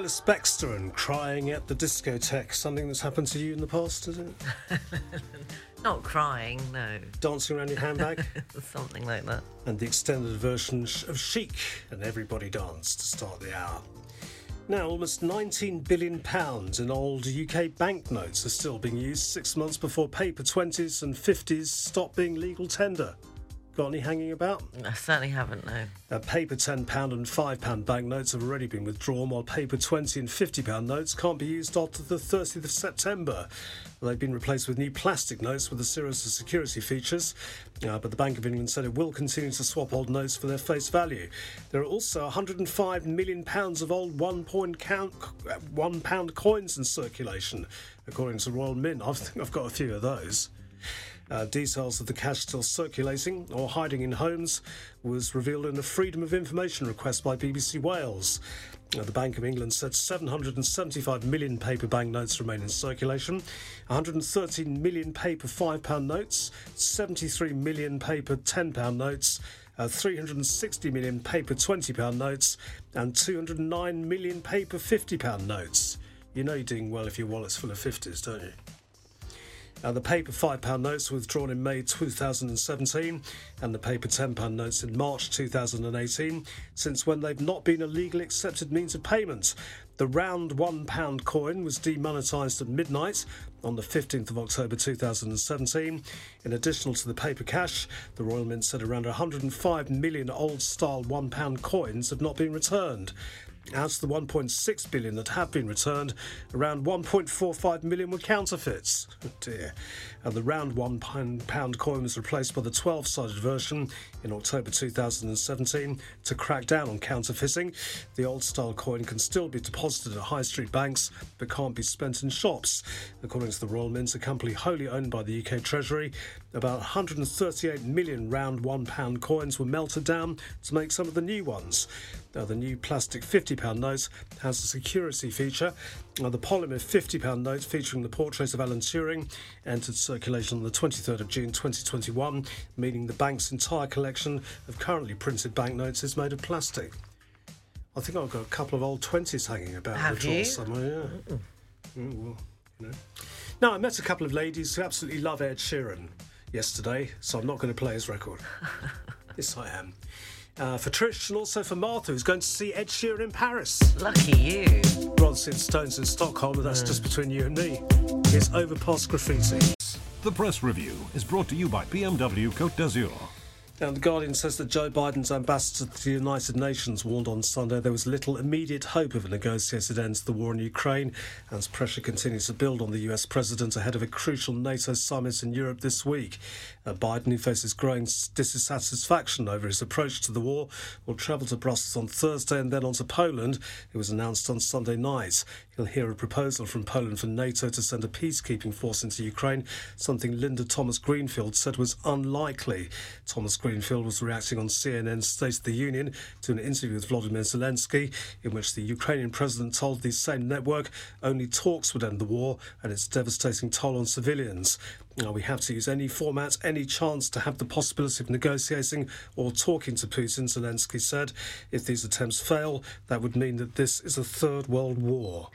Fearless Baxter and crying at the discotheque. Something that's happened to you in the past, is it? Not crying, no. Dancing around your handbag? Something like that. and the extended version of Chic and Everybody Dance to start the hour. Now, almost £19 billion in old UK banknotes are still being used six months before paper 20s and 50s stop being legal tender. Got any hanging about? I certainly haven't, no. Uh, paper £10 and £5 banknotes have already been withdrawn, while paper £20 and £50 notes can't be used after the 30th of September. They've been replaced with new plastic notes with a series of security features, uh, but the Bank of England said it will continue to swap old notes for their face value. There are also £105 million of old one, count, uh, one pound coins in circulation, according to Royal Mint. I think I've got a few of those. Uh, details of the cash still circulating or hiding in homes was revealed in a Freedom of Information request by BBC Wales. Uh, the Bank of England said 775 million paper banknotes remain in circulation, 113 million paper £5 notes, 73 million paper £10 notes, uh, 360 million paper £20 notes, and 209 million paper £50 notes. You know you're doing well if your wallet's full of 50s, don't you? The paper £5 notes were withdrawn in May 2017 and the paper £10 notes in March 2018, since when they've not been a legally accepted means of payment. The round £1 coin was demonetised at midnight on the 15th of October 2017. In addition to the paper cash, the Royal Mint said around 105 million old style £1 coins have not been returned. Out of the 1.6 billion that have been returned, around 1.45 million were counterfeits. Oh dear. And the round one pound coin was replaced by the 12 sided version in October 2017 to crack down on counterfeiting. The old style coin can still be deposited at high street banks but can't be spent in shops. According to the Royal Mint, a company wholly owned by the UK Treasury, about 138 million round one pound coins were melted down to make some of the new ones. Now, the new plastic £50 note has a security feature. Now, the polymer £50 note featuring the portrait of Alan Turing entered circulation on the 23rd of June 2021, meaning the bank's entire collection of currently printed banknotes is made of plastic. I think I've got a couple of old 20s hanging about in Have the drawer you? somewhere, yeah. Mm, well, you know. Now, I met a couple of ladies who absolutely love Ed Sheeran yesterday, so I'm not going to play his record. yes, I am. Uh, for Trish and also for Martha, who's going to see Ed Sheeran in Paris. Lucky you. Rather see the Stones in Stockholm, but that's just between you and me. It's overpass graffiti. The press review is brought to you by BMW Côte d'Azur. Now, The Guardian says that Joe Biden's ambassador to the United Nations warned on Sunday there was little immediate hope of a negotiated end to the war in Ukraine as pressure continues to build on the US president ahead of a crucial NATO summit in Europe this week. Uh, Biden, who faces growing dissatisfaction over his approach to the war, will travel to Brussels on Thursday and then on to Poland. It was announced on Sunday night. He'll hear a proposal from Poland for NATO to send a peacekeeping force into Ukraine, something Linda Thomas Greenfield said was unlikely. Thomas Greenfield was reacting on CNN's State of the Union to an interview with Vladimir Zelensky, in which the Ukrainian president told the same network only talks would end the war and its devastating toll on civilians. Now, we have to use any format, any chance to have the possibility of negotiating or talking to Putin, Zelensky said. If these attempts fail, that would mean that this is a third world war.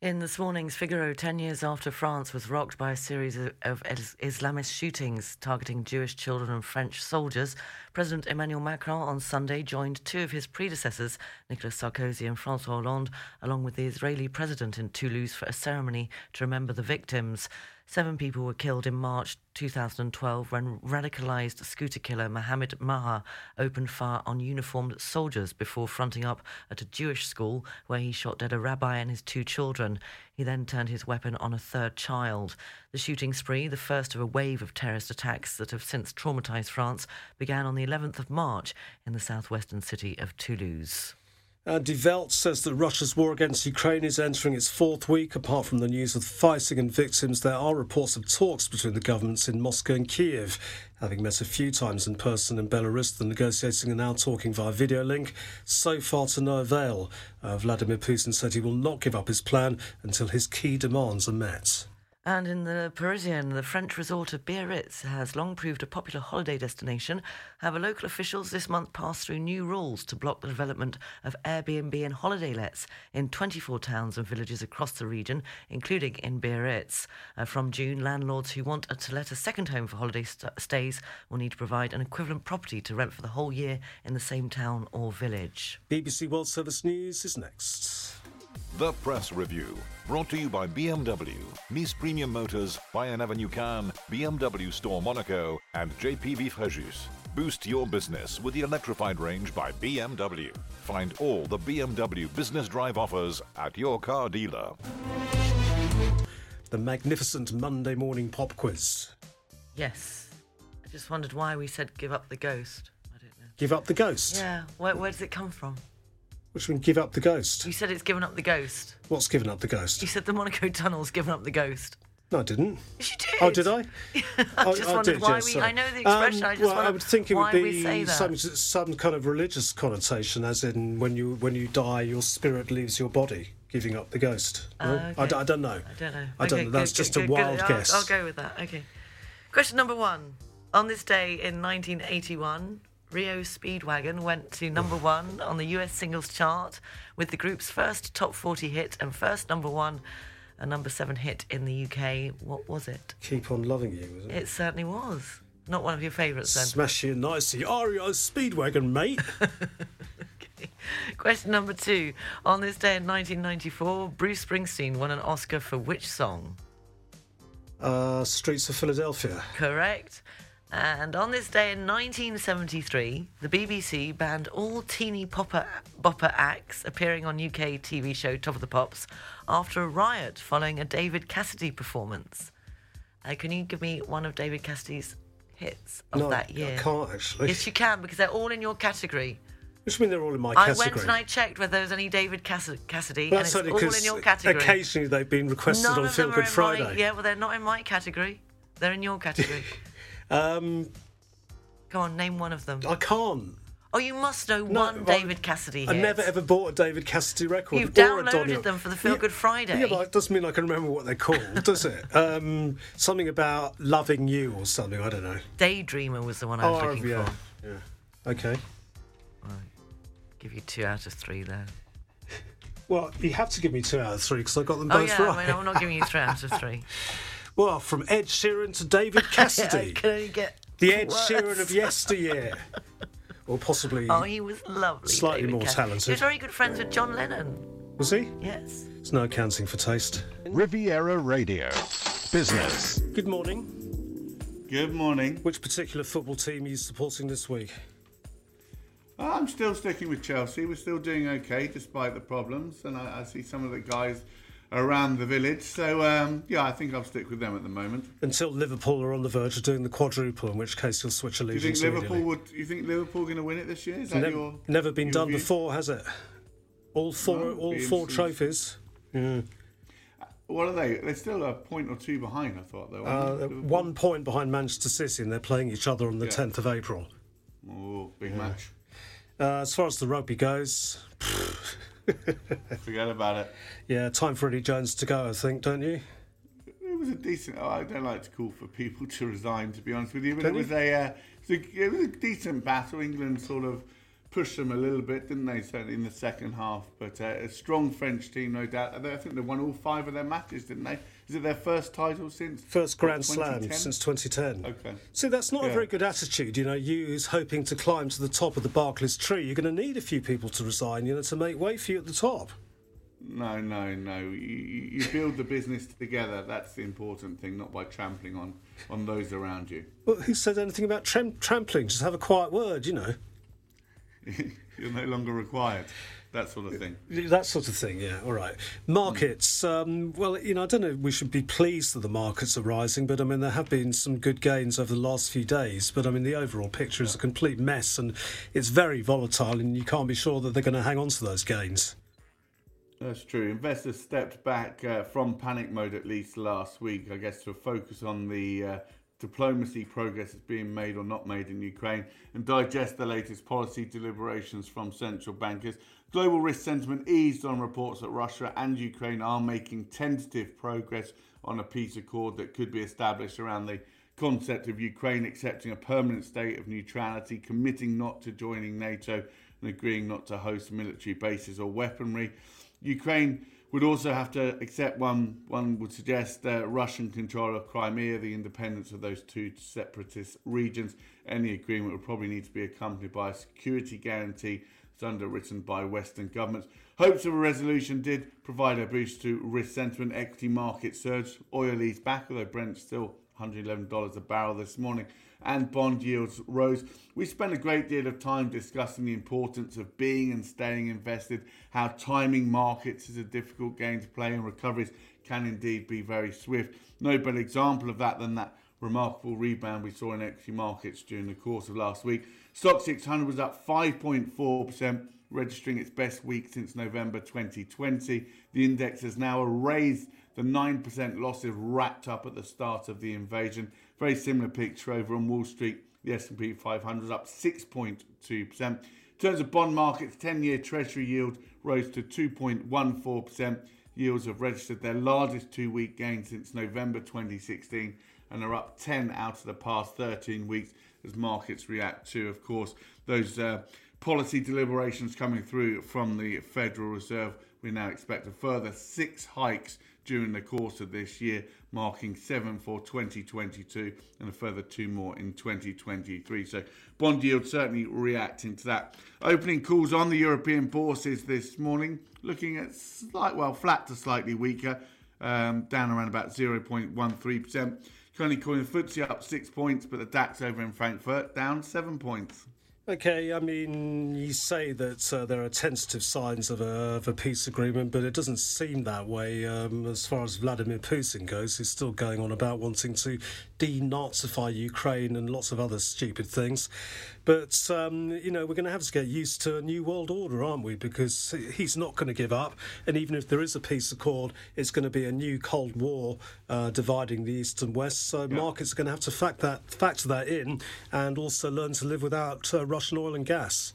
In this morning's Figaro, 10 years after France was rocked by a series of, Islamist shootings targeting Jewish children and French soldiers, President Emmanuel Macron on Sunday joined two of his predecessors, Nicolas Sarkozy and Francois Hollande, along with the Israeli president in Toulouse for a ceremony to remember the victims. Seven people were killed in March 2012 when radicalized scooter killer Mohammed Merah opened fire on uniformed soldiers before fronting up at a Jewish school where he shot dead a rabbi and his two children. He then turned his weapon on a third child. The shooting spree, the first of a wave of terrorist attacks that have since traumatized France, began on the 11th of March in the southwestern city of Toulouse. Uh, Welt says that Russia's war against Ukraine is entering its fourth week. Apart from the news of fighting and victims, there are reports of talks between the governments in Moscow and Kiev. Having met a few times in person in Belarus, the negotiating are now talking via video link. So far to no avail. Uh, Vladimir Putin said he will not give up his plan until his key demands are met. And in the Parisian, the French resort of Biarritz has long proved a popular holiday destination. However, local officials this month passed through new rules to block the development of Airbnb and holiday lets in 24 towns and villages across the region, including in Biarritz. Uh, from June, landlords who want to let a second home for holiday st- stays will need to provide an equivalent property to rent for the whole year in the same town or village. BBC World Service News is next. The Press Review, brought to you by BMW, Nice Premium Motors, Bayern Avenue Cannes, BMW Store Monaco, and JPV Fréjus. Boost your business with the electrified range by BMW. Find all the BMW Business Drive offers at your car dealer. The magnificent Monday morning pop quiz. Yes. I just wondered why we said give up the ghost. I don't know. Give up the ghost. Yeah, where, where does it come from? Which means give up the ghost. You said it's given up the ghost. What's given up the ghost? You said the Monaco tunnel's given up the ghost. No, I didn't. Yes, you did. Oh, did I? I just I wondered did, why yes, we. sorry. I know the expression. Um, I just well, I wondered would think it would be some some kind of religious connotation, as in when you when you die, your spirit leaves your body, giving up the ghost. No? I, okay. d- I don't know. I don't know. I don't Okay, know. That's good, just good, a good, good. wild I'll- guess. I'll go with that. Okay. Question number one. On this day in 1981, REO Speedwagon went to number one on the US singles chart with the group's first top 40 hit and first number one, a number seven hit in the UK. What was it? Keep on loving you, was it? It certainly was. Not one of your favourites then. Smash you nicely. REO Speedwagon, mate. Question number two. On this day in 1994, Bruce Springsteen won an Oscar for which song? uh, Streets of Philadelphia. Correct. And on this day in 1973, the BBC banned all teeny popper, bopper acts appearing on UK TV show Top of the Pops after a riot following a David Cassidy performance. Uh, can you give me one of David Cassidy's hits of no, that year? I can't actually. Yes, you can because they're all in your category. Which mean they're all in my I category. I went and I checked whether there was any David Cassidy, Well, and it's all in your category. Occasionally they've been requested None on Feel Good Friday. My, yeah, well, they're not in my category. They're in your category. Um, Come on, name one of them. I can't. Oh, you must know No, one well, David Cassidy I never ever bought a David Cassidy record. You've or a downloaded Donny- them for the Feel Good Friday. Yeah, but it doesn't mean I can remember what they're called, does it? Um, something about loving you or something. I don't know. Daydreamer was the one I was oh, looking yeah, for. yeah. Okay. Give you two out of three there. Well, you have to give me two out of three because I got them Oh both yeah, right. I mean, I'm not giving you three out of three. Well, from Ed Sheeran to David Cassidy, can only get the Ed worse. Sheeran of yesteryear, or possibly Oh, he was lovely. Slightly David more Cassidy. talented. He was very good friends with John Lennon. was he? Yes. It's no accounting for taste. Riviera Radio. Business. Good morning. Good morning. Which particular football team are you supporting this week? I'm still sticking with Chelsea. We're still doing okay despite the problems, and I, I see some of the guys around the village. So um, yeah, I think I'll stick with them at the moment. Until Liverpool are on the verge of doing the quadruple, in which case you'll switch allegiance. Do you allegiance think Liverpool immediately. would? You think Liverpool going to win it this year? Is that Nev- your never been your done view? before, has it? All four, No, all four trophies. Yeah. What are they? They're still a point or two behind. I thought though. Uh, they, Liverpool? one point behind Manchester City, and they're playing each other on the Yeah. 10th of April. Oh, big match. Uh, as far as the rugby goes, Forget about it. yeah, time for Eddie Jones to go, I think, don't you? It was a decent. Oh, I don't like to call for people to resign, to be honest with you, but Don't it was a, uh, it was a it was a decent battle. England sort of pushed them a little bit, didn't they? Certainly in the second half, but uh, a strong French team, no doubt. I think they won all five of their matches, didn't they? Is it their first title since First Grand Slam since 2010. Okay. See, that's not a very good attitude. You know, you who's hoping to climb to the top of the Barclays tree, you're going to need a few people to resign, you know, to make way for you at the top. No, no, no. You, you you build the business together. That's the important thing, not by trampling on on those around you. Well, who said anything about tram- trampling? Just have a quiet word, you know. You're no longer required. That sort of thing. That sort of thing, yeah. All right. Markets. Um, well, you know, I don't know. if We should be pleased that the markets are rising, but I mean, there have been some good gains over the last few days. But I mean, the overall picture is a complete mess, and it's very volatile, and you can't be sure that they're going to hang on to those gains. That's true. Investors stepped back uh, from panic mode at least last week, I guess, to focus on the uh, diplomacy progress is being made or not made in Ukraine, and digest the latest policy deliberations from central bankers. Global risk sentiment eased on reports that Russia and Ukraine are making tentative progress on a peace accord that could be established around the concept of Ukraine accepting a permanent state of neutrality, committing not to joining NATO, and agreeing not to host military bases or weaponry. Ukraine would also have to accept one one would suggest uh, Russian control of Crimea, the independence of those two separatist regions. Any agreement would probably need to be accompanied by a security guarantee that's underwritten by Western governments. Hopes of a resolution did provide a boost to risk sentiment. Equity market surged. Oil eased back, although Brent's still $111 a barrel this morning and bond yields rose. We spent a great deal of time discussing the importance of being and staying invested, how timing markets is a difficult game to play, and recoveries can indeed be very swift. No better example of that than that remarkable rebound we saw in equity markets during the course of last week. Stoxx 600 was up 5.4%, registering its best week since November 2020. The index has now erased the 9% losses wrapped up at the start of the invasion. Very similar picture over on Wall Street. The S&P 500 is up 6.2%. In terms of bond markets, 10-year Treasury yield rose to 2.14%. Yields have registered their largest two-week gain since November 2016 and are up 10 out of the past 13 weeks as markets react to, of course, those uh, policy deliberations coming through from the Federal Reserve. We now expect a further six hikes during the course of this year, marking seven for 2022 and a further two more in 2023. So bond yield certainly reacting to that. Opening calls on the European bourses this morning, looking at slight, well, flat to slightly weaker, um, down around about 0.13%. Calling the FTSE up six points, but the DAX over in Frankfurt down seven points. Okay, I mean, you say that uh, there are tentative signs of a, of a, peace agreement, but it doesn't seem that way um, as far as Vladimir Putin goes. He's still going on about wanting to denazify Ukraine and lots of other stupid things. But, um, you know, we're going to have to get used to a new world order, aren't we? Because he's not going to give up. And even if there is a peace accord, it's going to be a new Cold War uh, dividing the East and West. So yeah. markets are going to have to fact that, factor that in and also learn to live without uh, Russian oil and gas.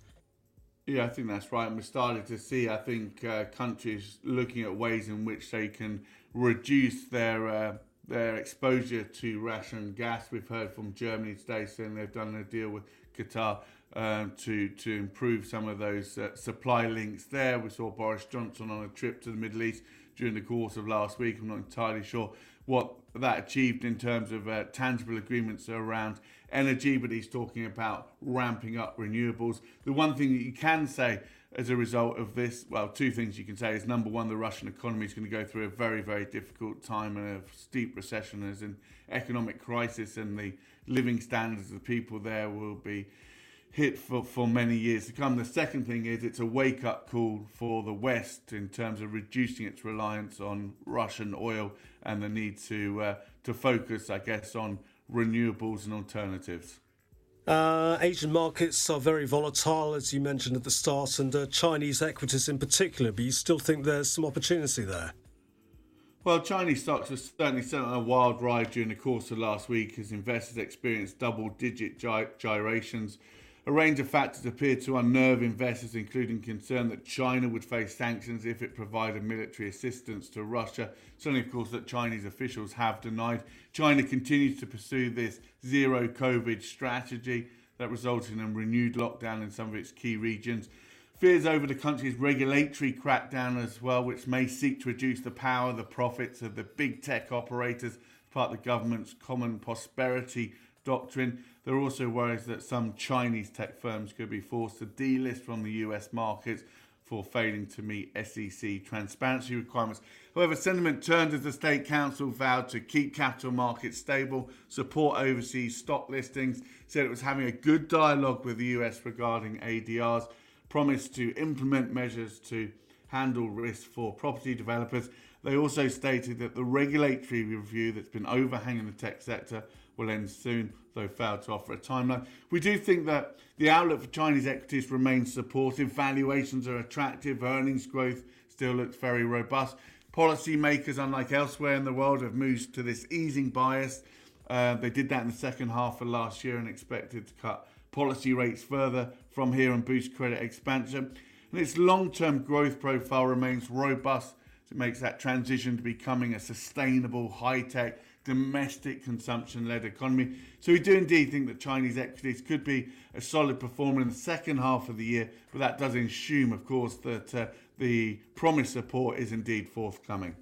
Yeah, I think that's right. And we're starting to see, I think, uh, countries looking at ways in which they can reduce their uh, their exposure to Russian gas. We've heard from Germany today saying they've done a deal with Qatar um, to to improve some of those uh, supply links there. We saw Boris Johnson on a trip to the Middle East during the course of last week. I'm not entirely sure what that achieved in terms of uh, tangible agreements around energy, but he's talking about ramping up renewables. The one thing that you can say as a result of this, well, two things you can say is number one, the Russian economy is going to go through a very, very difficult time and a steep recession as an economic crisis, and the living standards of the people there will be hit for, for many years to come. The second thing is it's a wake up call for the West in terms of reducing its reliance on Russian oil and the need to uh, to focus, I guess, on renewables and alternatives. Uh, Asian markets are very volatile, as you mentioned at the start, and uh, Chinese equities in particular. But you still think there's some opportunity there? Well, Chinese stocks were certainly sent on a wild ride during the course of last week as investors experienced double digit gy- gyrations a range of factors appeared to unnerve investors, including concern that China would face sanctions if it provided military assistance to Russia. Something, of course, that Chinese officials have denied. China continues to pursue this zero COVID strategy that resulted in a renewed lockdown in some of its key regions. Fears over the country's regulatory crackdown as well, which may seek to reduce the power, the profits of the big tech operators, part of the government's common prosperity doctrine. There are also worries that some Chinese tech firms could be forced to delist from the US market for failing to meet SEC transparency requirements. However, sentiment turned as the State Council vowed to keep capital markets stable, support overseas stock listings, said it was having a good dialogue with the US regarding ADRs, promised to implement measures to handle risk for property developers. They also stated that the regulatory review that's been overhanging the tech sector will end soon, though failed to offer a timeline. We do think that the outlook for Chinese equities remains supportive. Valuations are attractive, earnings growth still looks very robust. Policymakers, unlike elsewhere in the world, have moved to this easing bias. Uh, they did that in the second half of last year and expected to cut policy rates further from here and boost credit expansion. And its long term growth profile remains robust. It makes that transition to becoming a sustainable, high tech, domestic consumption led economy. So we do indeed think that Chinese equities could be a solid performer in the second half of the year, but that does assume, of course, that uh, the promised support is indeed forthcoming.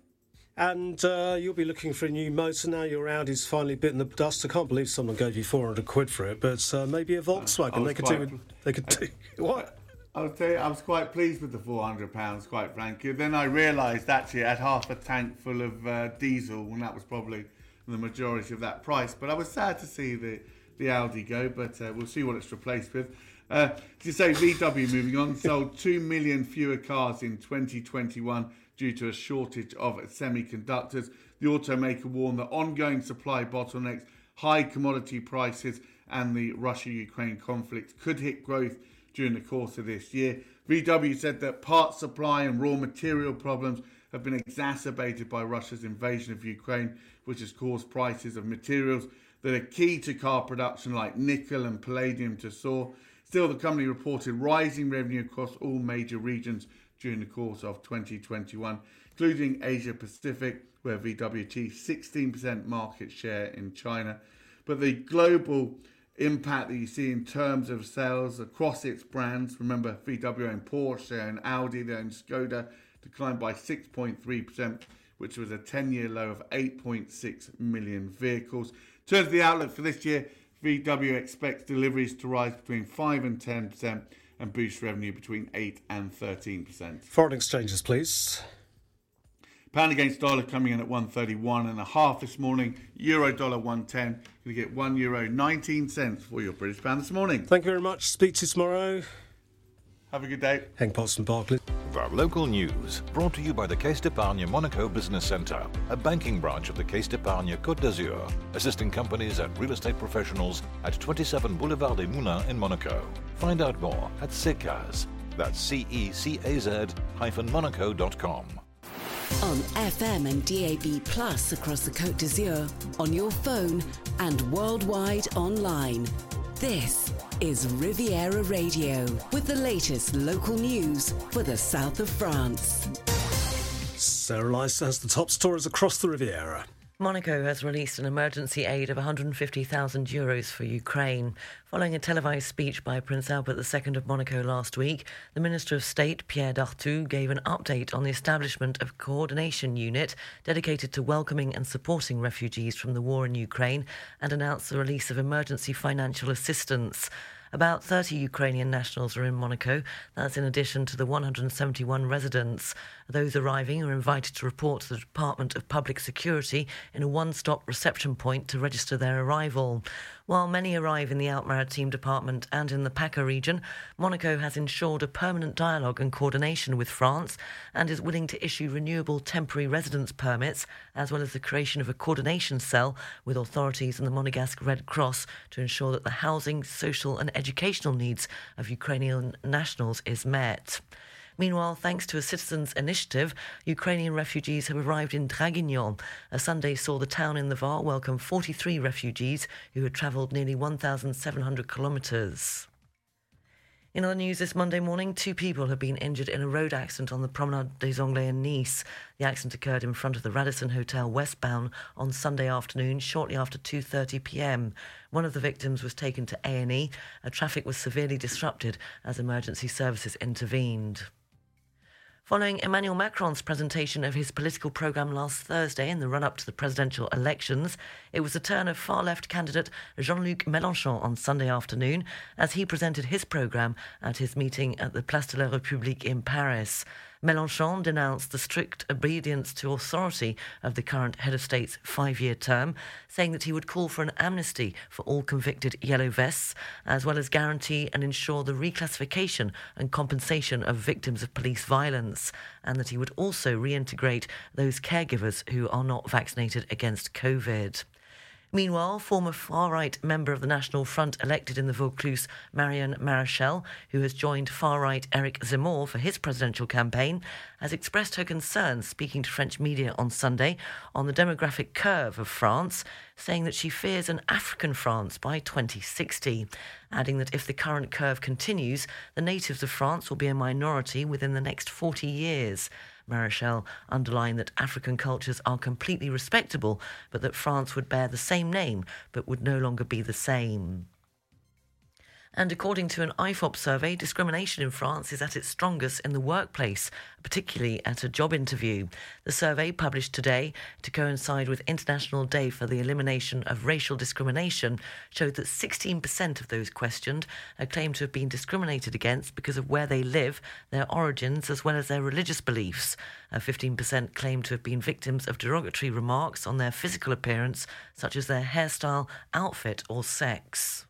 And uh, you'll be looking for a new motor now. Your Audi's finally bitten the dust. I can't believe someone gave you 400 quid for it, but uh, maybe a Volkswagen. they could do. They could do what? I would say I was quite pleased with the four hundred pounds, quite frankly. Then I realised actually I had half a tank full of uh, diesel, and that was probably the majority of that price. But I was sad to see the the Audi go, but uh, we'll see what it's replaced with. Uh, to say VW moving on sold two million fewer cars in 2021 due to a shortage of semiconductors. The automaker warned that ongoing supply bottlenecks, high commodity prices, and the Russia-Ukraine conflict could hit growth during the course of this year. VW said that part supply and raw material problems have been exacerbated by Russia's invasion of Ukraine, which has caused prices of materials that are key to car production, like nickel and palladium, to soar. Still, the company reported rising revenue across all major regions during the course of 2021, including Asia Pacific, where VW achieved 16% market share in China. But the global impact that you see in terms of sales across its brands. Remember, VW and Porsche and Audi and Skoda declined by 6.3%, which was a 10 year low of 8.6 million vehicles. In terms of the outlook for this year, VW expects deliveries to rise between 5 and 10% and boost revenue between 8 and 13%. Foreign exchanges, please. Pound against dollar coming in at 131 and a half this morning. Euro dollar 110. You get one euro 19 cents for your British pound this morning. Thank you very much. Speak to you tomorrow. Have a good day. Potts from Barclays. The local news brought to you by the Caisse d'Epargne Monaco Business Centre, a banking branch of the Caisse d'Epargne Côte d'Azur, assisting companies and real estate professionals at 27 Boulevard des Moulins in Monaco. Find out more at CECAZ. That's C E C A Z hyphen Monaco.com on FM and DAB Plus across the Côte d'Azur, on your phone, and worldwide online. This is Riviera Radio with the latest local news for the south of France. Sarah Lice has the top stories across the Riviera. Monaco has released an emergency aid of 150,000 euros for Ukraine. Following a televised speech by Prince Albert II of Monaco last week, the Minister of State, Pierre Dartout, gave an update on the establishment of a coordination unit dedicated to welcoming and supporting refugees from the war in Ukraine and announced the release of emergency financial assistance. About 30 Ukrainian nationals are in Monaco. That's in addition to the 171 residents. Those arriving are invited to report to the Department of Public Security in a one stop reception point to register their arrival. While many arrive in the Alpes-Maritimes Department and in the PACA region, Monaco has ensured a permanent dialogue and coordination with France and is willing to issue renewable temporary residence permits, as well as the creation of a coordination cell with authorities and the Monegasque Red Cross to ensure that the housing, social, and educational needs of Ukrainian nationals is met. Meanwhile, thanks to a citizens' initiative, Ukrainian refugees have arrived in Draguignan. A Sunday saw the town in the Var welcome 43 refugees who had travelled nearly 1,700 kilometres. In other news this Monday morning, two people have been injured in a road accident on the Promenade des Anglais in Nice. The accident occurred in front of the Radisson Hotel westbound on Sunday afternoon, shortly after 2:30 p.m. One of the victims was taken to A&E. A traffic was severely disrupted as emergency services intervened. Following Emmanuel Macron's presentation of his political programme last Thursday in the run up to the presidential elections, it was the turn of far left candidate Jean Luc Mélenchon on Sunday afternoon as he presented his programme at his meeting at the Place de la République in Paris. Mélenchon denounced the strict obedience to authority of the current head of state's five year term, saying that he would call for an amnesty for all convicted yellow vests, as well as guarantee and ensure the reclassification and compensation of victims of police violence, and that he would also reintegrate those caregivers who are not vaccinated against COVID. Meanwhile, former far right member of the National Front elected in the Vaucluse, Marion Maréchal, who has joined far right Eric Zemmour for his presidential campaign, has expressed her concerns, speaking to French media on Sunday, on the demographic curve of France, saying that she fears an African France by 2060, adding that if the current curve continues, the natives of France will be a minority within the next 40 years. Maréchal underlined that African cultures are completely respectable, but that France would bear the same name but would no longer be the same. And according to an IFOP survey, discrimination in France is at its strongest in the workplace, particularly at a job interview. The survey, published today to coincide with International Day for the Elimination of Racial Discrimination, showed that 16% of those questioned claimed to have been discriminated against because of where they live, their origins, as well as their religious beliefs. Uh, 15% claimed to have been victims of derogatory remarks on their physical appearance, such as their hairstyle, outfit, or sex.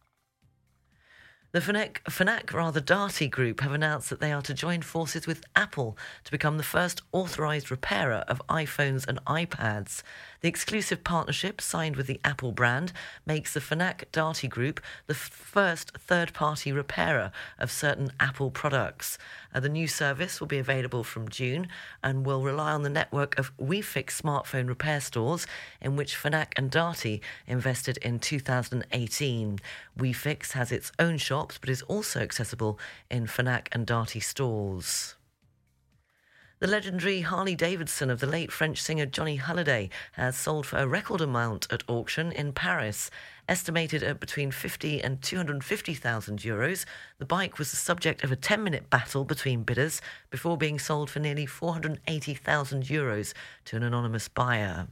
The Fnac, Fnac rather Darty Group have announced that they are to join forces with Apple to become the first authorised repairer of iPhones and iPads. The exclusive partnership signed with the Apple brand makes the Fnac Darty Group the first third party repairer of certain Apple products. Uh, the new service will be available from June and will rely on the network of WeFix smartphone repair stores in which Fnac and Darty invested in 2018. WeFix has its own shops but is also accessible in Fnac and Darty stores. The legendary Harley Davidson of the late French singer Johnny Hallyday has sold for a record amount at auction in Paris. Estimated at between 50 and 250,000 euros, the bike was the subject of a 10 minute battle between bidders before being sold for nearly 480,000 euros to an anonymous buyer.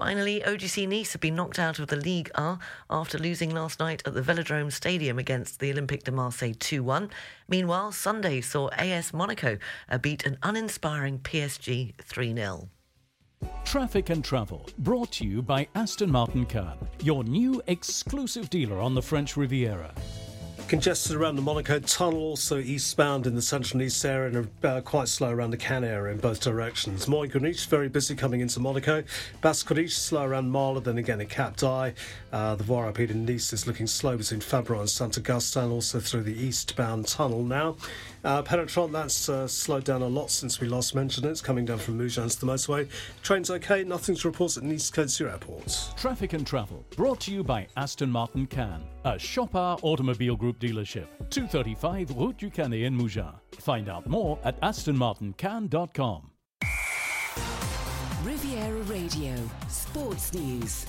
Finally, OGC Nice have been knocked out of the League 1 after losing last night at the Velodrome Stadium against the Olympique de Marseille 2 1. Meanwhile, Sunday saw AS Monaco uh, beat an uninspiring PSG 3 0. Traffic and Travel, brought to you by Aston Martin Cannes, your new exclusive dealer on the French Riviera. Congested around the Monaco tunnel, also eastbound in the central and east area, and uh, quite slow around the Cannes area in both directions. Montjuic very busy coming into Monaco. Basse-Corniche slow around Marle, then again at Cap d'Ail. Uh, the Voie Rapide in Nice is looking slow between Fabre and Saint Augustin, also through the eastbound tunnel now. Uh, that's uh, slowed down a lot since we last mentioned it. It's coming down from Mougins to the motorway. Train's okay, nothing to report at Nice Zero Airport. Traffic and Travel, brought to you by Aston Martin Cannes, a Chopard Automobile Group dealership, 235 Route du Canet in Mougins. Find out more at astonmartincan.com. Riviera Radio, Sports News.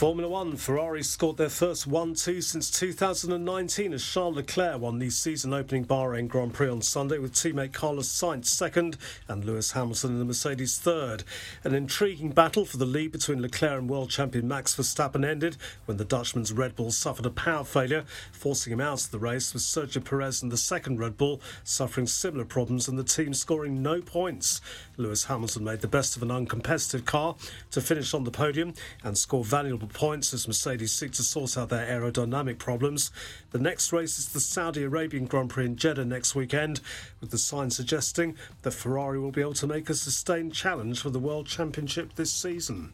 Formula One, Ferrari scored their first 1 2 since 2019 as Charles Leclerc won the season opening Bahrain Grand Prix on Sunday with teammate Carlos Sainz second and Lewis Hamilton in the Mercedes third. An intriguing battle for the lead between Leclerc and world champion Max Verstappen ended when the Dutchman's Red Bull suffered a power failure, forcing him out of the race, with Sergio Perez and the second Red Bull suffering similar problems and the team scoring no points. Lewis Hamilton made the best of an uncompetitive car to finish on the podium and score valuable points as Mercedes seek to sort out their aerodynamic problems. The next race is the Saudi Arabian Grand Prix in Jeddah next weekend, with the sign suggesting that Ferrari will be able to make a sustained challenge for the World Championship this season.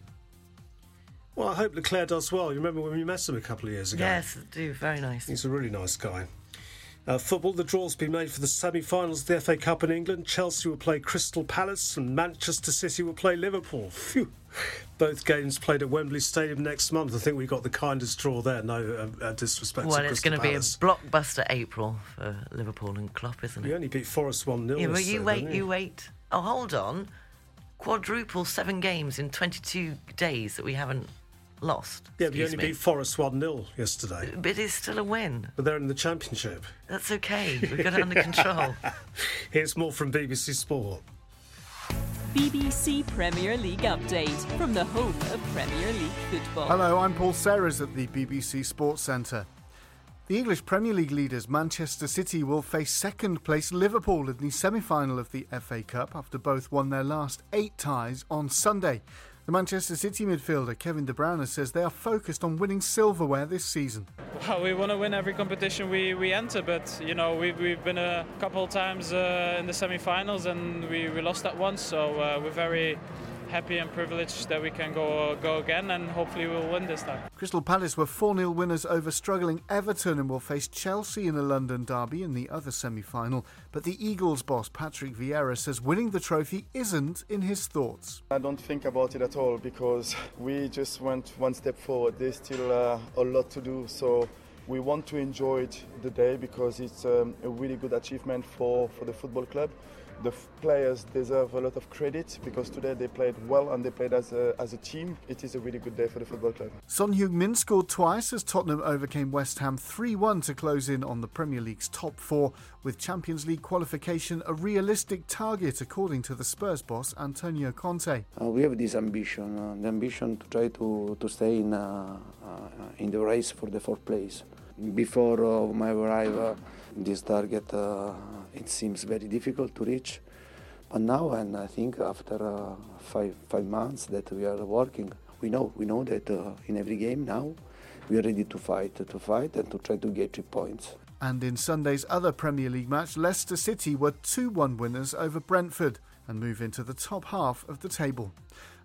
Well, I hope Leclerc does well. You remember when we met him a couple of years ago? Yes, do. Very nice. He's a really nice guy. Uh, football, the draw's been made for the semi finals of the FA Cup in England. Chelsea will play Crystal Palace and Manchester City will play Liverpool. Phew. Both games played at Wembley Stadium next month. I think we got the kindest draw there. No uh, uh, disrespect well, it's going to be a blockbuster April for Liverpool and Klopp, isn't it? You only beat Forest 1 0. Yeah, but you wait, you wait. Oh, hold on. Quadruple seven games in 22 days that we haven't lost. Yeah, but you only me. beat Forest 1 0 yesterday. But it's still a win. But they're in the Championship. That's okay. We've got it under control. Here's more from BBC Sport. BBC Premier League update from the home of Premier League football. Hello, I'm Paul Serres at the BBC Sports Centre. The English Premier League leaders Manchester City will face second place Liverpool in the semi final of the FA Cup after both won their last eight ties on Sunday. The Manchester City midfielder Kevin De Bruyne says they are focused on winning silverware this season. Well, we want to win every competition we, we enter, but you know we've, we've been a couple of times uh, in the semi-finals and we, we lost that once, so uh, we're very happy and privileged that we can go go again, and hopefully we'll win this time. Crystal Palace were 4 0 winners over struggling Everton and will face Chelsea in a London derby in the other semi final. But the Eagles boss, Patrick Vieira, says winning the trophy isn't in his thoughts. I don't think about it at all because we just went one step forward. There's still uh, a lot to do. So we want to enjoy the day because it's um, a really good achievement for, for the football club. The players deserve a lot of credit because today they played well and they played as a, as a team. It is a really good day for the football club. Son Heung-min scored twice as Tottenham overcame West Ham 3-1 to close in on the Premier League's top four, with Champions League qualification a realistic target according to the Spurs boss Antonio Conte. Uh, we have this ambition, uh, the ambition to try to, to stay in, uh, uh in the race for the fourth place. Before uh, my arrival, this target uh, it seems very difficult to reach. But now, and I think after uh, five five months that we are working, we know we know that uh, in every game now we are ready to fight, to fight, and to try to get three points. And in Sunday's other Premier League match, Leicester City were 2 1 winners over Brentford and move into the top half of the table.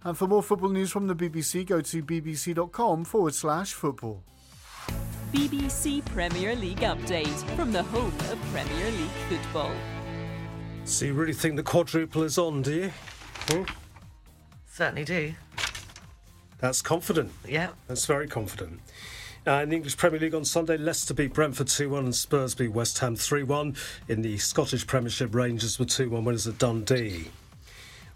And for more football news from the BBC, go to bbc.com forward slash football. BBC Premier League update from the home of Premier League football. So you really think the quadruple is on, do you? Hmm? Certainly do. That's confident. Yeah. That's very confident. Uh, in the English Premier League on Sunday, Leicester beat Brentford 2 1 and Spurs beat West Ham 3 1. In the Scottish Premiership, Rangers were 2 1 winners at Dundee.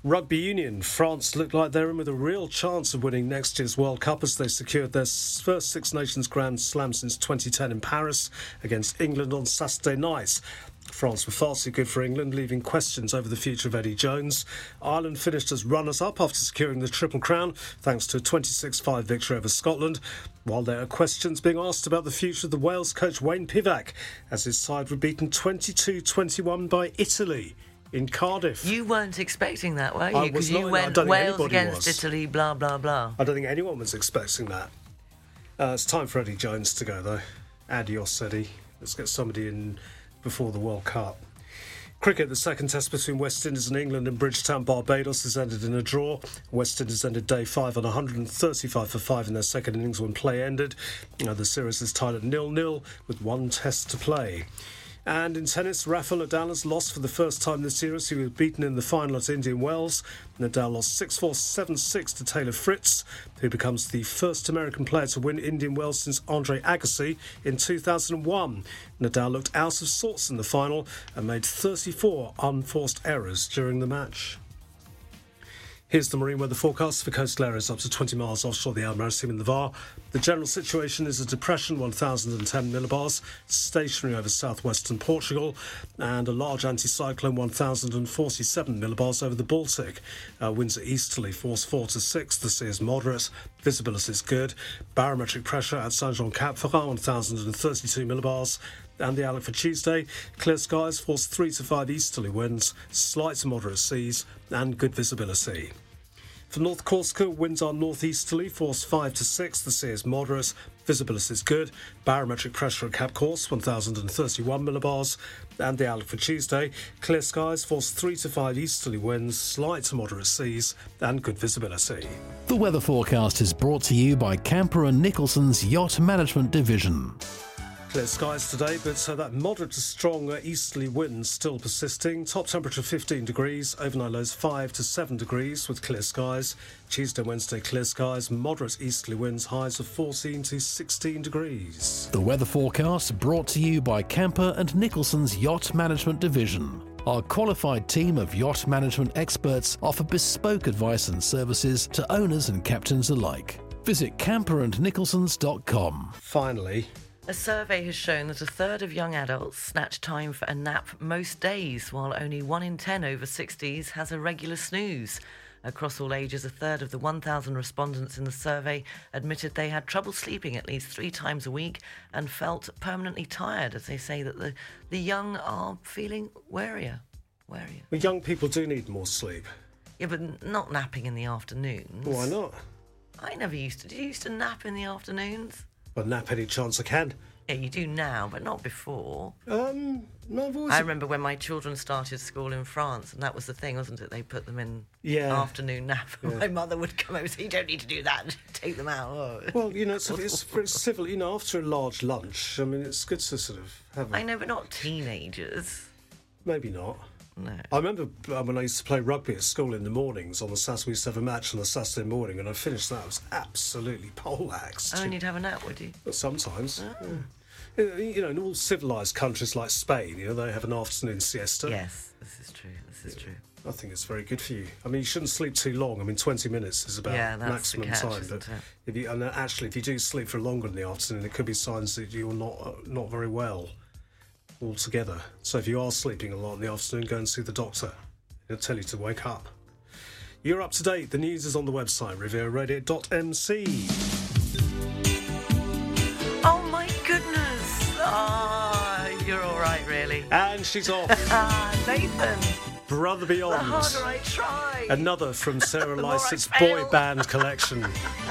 Rugby Union, France looked like they're in with a real chance of winning next year's World Cup as they secured their first Six Nations Grand Slam since 2010 in Paris against England on Saturday night. France were far too good for England, leaving questions over the future of Eddie Jones. Ireland finished as runners up after securing the Triple Crown, thanks to a 26 5 victory over Scotland, while there are questions being asked about the future of the Wales coach Wayne Pivac, as his side were beaten 22 21 by Italy in Cardiff. You weren't expecting that, were you? I was Because not, you went Wales against was. Italy, blah, blah, blah. I don't think anyone was expecting that. Uh, it's time for Eddie Jones to go, though. Adios, Eddie. Let's get somebody in before the World Cup. Cricket, the second test between West Indies and England in Bridgetown, Barbados, has ended in a draw. West Indies ended day five on 135 for five in their second innings when play ended. Uh, the series is tied at nil-nil with one test to play. And in tennis, Rafael Nadal has lost for the first time this series. He was beaten in the final at Indian Wells. Nadal lost 6 4 7 6 to Taylor Fritz, who becomes the first American player to win Indian Wells since Andre Agassi in 2001. Nadal looked out of sorts in the final and made 34 unforced errors during the match. Here's the marine weather forecast for coastal areas up to 20 miles offshore the Alpes-Maritimes in the VAR. The general situation is a depression 1010 millibars, stationary over southwestern Portugal, and a large anticyclone 1047 millibars over the Baltic. Uh, winds are easterly, force 4 to 6. The sea is moderate. Visibility is good. Barometric pressure at Saint Jean Cap Ferrat 1032 millibars. And the outlook for Tuesday clear skies, force 3 to 5 easterly winds, slight to moderate seas, and good visibility. For North Corsica, winds are northeasterly, force 5 to 6. The sea is moderate, visibility is good. Barometric pressure at Cap Corse, 1031 millibars. And the outlook for Tuesday clear skies, force 3 to 5 easterly winds, slight to moderate seas, and good visibility. The weather forecast is brought to you by Camper and Nicholsons Yacht Management Division. Clear skies today, but so that moderate to strong easterly winds still persisting. Top temperature 15 degrees, overnight lows 5 to 7 degrees with clear skies. Tuesday, Wednesday, clear skies, moderate easterly winds, highs of 14 to 16 degrees. The weather forecast brought to you by Camper and Nicholsons Yacht Management Division. Our qualified team of yacht management experts offer bespoke advice and services to owners and captains alike. Visit camperandnicholsons.com. Finally, A survey has shown that a third of young adults snatch time for a nap most days, while only one in ten over 60s has a regular snooze. Across all ages, a third of the 1,000 respondents in the survey admitted they had trouble sleeping at least three times a week and felt permanently tired, as they say that the, the young are feeling warier. Warier. well, young people do need more sleep. Yeah, but not napping in the afternoons. Why not? I never used to. Did you used to nap in the afternoons? Well, nap any chance I can. Yeah, you do now, but not before. Um, no, I've always. I remember when my children started school in France, and that was the thing, wasn't it? They put them in Yeah. afternoon nap. and My mother would come over and say, "You don't need to do that. Take them out." Oh. Well, you know, it's, it's very civil. You know, after a large lunch, I mean, it's good to sort of have. A, I know, but not teenagers. Maybe not. No. I remember uh, when I used to play rugby at school in the mornings on the Saturday, we used to have a match on the Saturday morning, and I finished that. I was absolutely poleaxed. Oh, and you'd have a nap, would you? But sometimes. yeah. You know, in all civilised countries like Spain, you know, they have an afternoon siesta. Yes, this is true. This is true. I think it's very good for you. I mean, you shouldn't sleep too long. I mean, 20 minutes is about Yeah, that's the maximum catch, time. But if you, and actually, if you do sleep for longer in the afternoon, it could be signs that you're not uh, not very well altogether. So if you are sleeping a lot in the afternoon, go and see the doctor. He'll tell you to wake up. You're up to date. The news is on the website, rivieraradio.mc. Oh my goodness! Ah, you're all right, really. And she's off. Ah, Nathan. Brother The Beyond. harder I try. Another from Sarah Lycett's boy band collection.